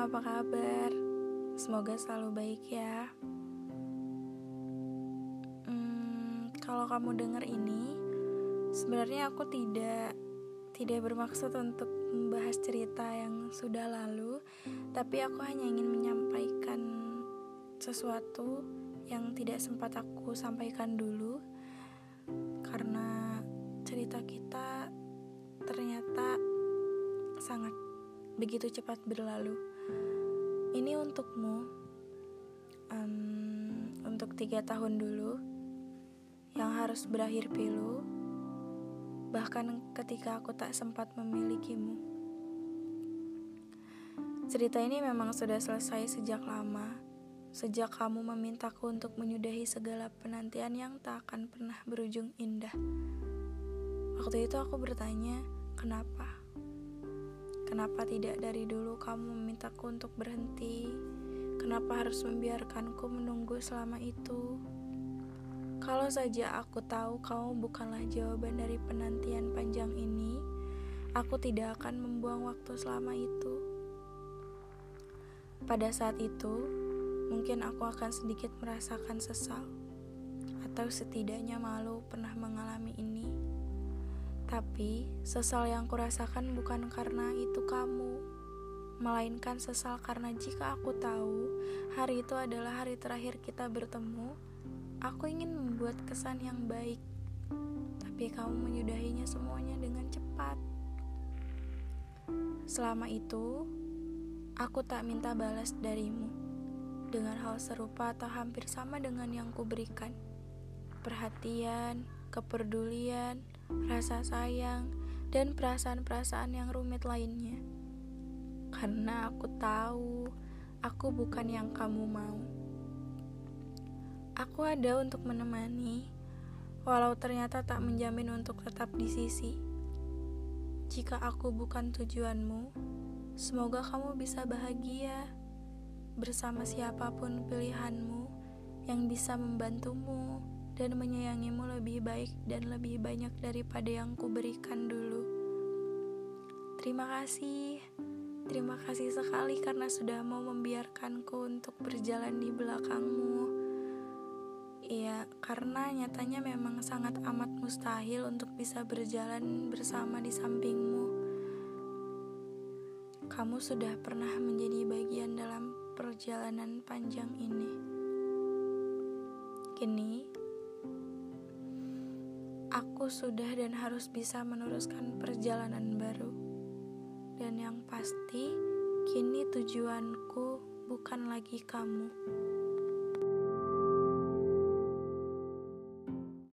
apa kabar? Semoga selalu baik ya. Hmm, kalau kamu dengar ini, sebenarnya aku tidak tidak bermaksud untuk membahas cerita yang sudah lalu, tapi aku hanya ingin menyampaikan sesuatu yang tidak sempat aku sampaikan dulu karena cerita kita ternyata sangat begitu cepat berlalu. Ini untukmu, um, untuk tiga tahun dulu yang harus berakhir pilu, bahkan ketika aku tak sempat memilikimu. Cerita ini memang sudah selesai sejak lama, sejak kamu memintaku untuk menyudahi segala penantian yang tak akan pernah berujung indah. Waktu itu aku bertanya, kenapa? Kenapa tidak dari dulu kamu memintaku untuk berhenti? Kenapa harus membiarkanku menunggu selama itu? Kalau saja aku tahu kamu bukanlah jawaban dari penantian panjang ini, aku tidak akan membuang waktu selama itu. Pada saat itu, mungkin aku akan sedikit merasakan sesal, atau setidaknya malu pernah mengalami ini. Tapi sesal yang kurasakan bukan karena itu kamu, melainkan sesal karena jika aku tahu hari itu adalah hari terakhir kita bertemu, aku ingin membuat kesan yang baik. Tapi kamu menyudahinya semuanya dengan cepat. Selama itu, aku tak minta balas darimu dengan hal serupa atau hampir sama dengan yang kuberikan. Perhatian, kepedulian, rasa sayang, dan perasaan-perasaan yang rumit lainnya. Karena aku tahu aku bukan yang kamu mau. Aku ada untuk menemani, walau ternyata tak menjamin untuk tetap di sisi. Jika aku bukan tujuanmu, semoga kamu bisa bahagia bersama siapa pun pilihanmu yang bisa membantumu dan menyayangimu lebih baik dan lebih banyak daripada yang kuberikan dulu. Terima kasih, terima kasih sekali karena sudah mau membiarkanku untuk berjalan di belakangmu. Iya, karena nyatanya memang sangat amat mustahil untuk bisa berjalan bersama di sampingmu. Kamu sudah pernah menjadi bagian dalam perjalanan panjang ini. Kini, aku sudah dan harus bisa meneruskan perjalanan baru. Dan yang pasti, kini tujuanku bukan lagi kamu.